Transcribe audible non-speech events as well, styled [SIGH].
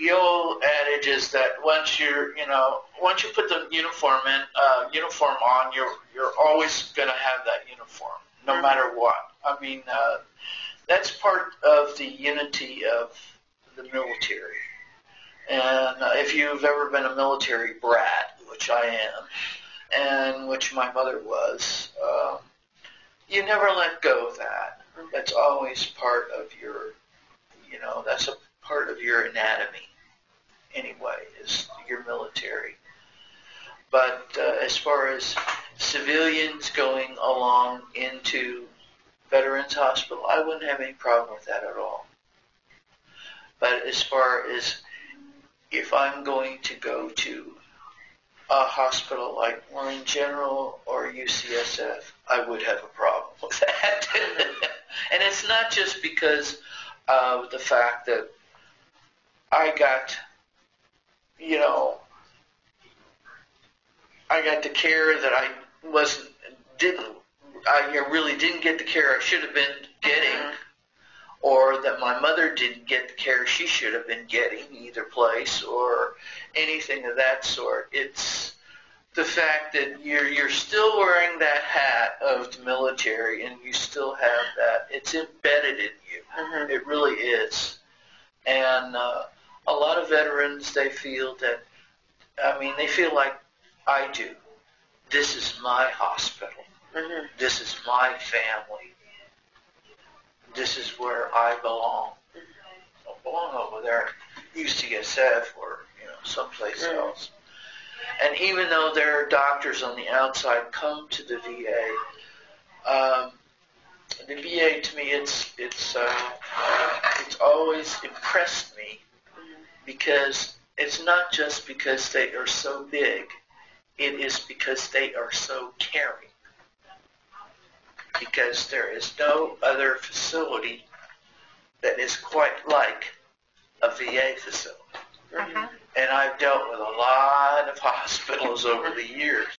the old adage is that once you're, you know, once you put the uniform in, uh, uniform on, you're you're always going to have that uniform, no Mhm. matter what. I mean, uh, that's part of the unity of the military. And uh, if you've ever been a military brat, which I am, and which my mother was, um, you never let go of that. That's always part of your, you know, that's a part of your anatomy your military. But uh, as far as civilians going along into Veterans Hospital, I wouldn't have any problem with that at all. But as far as if I'm going to go to a hospital like Marin General or UCSF, I would have a problem [LAUGHS] with that. [LAUGHS] and it's not just because of the fact that I got, you know, I got the care that I wasn't, didn't, I really didn't get the care I should have been getting, Mhm. or that my mother didn't get the care she should have been getting either place, or anything of that sort. It's the fact that you're you're still wearing that hat of the military, and you still have that. It's embedded in you. Mhm. It really is. And uh, a lot of veterans, they feel that, I mean, they feel like I do. This is my hospital. Mhm. This is my family. This is where I belong. I belong over there UCSF or, you know, someplace Mm. else. And even though there are doctors on the outside come to the VA, um, the VA to me, it's it's uh, it's always impressed because it's not just because they are so big, it is because they are so caring. Because there is no other facility that is quite like a VA facility. Mhm. And I've dealt with a lot of [LAUGHS] hospitals over the years.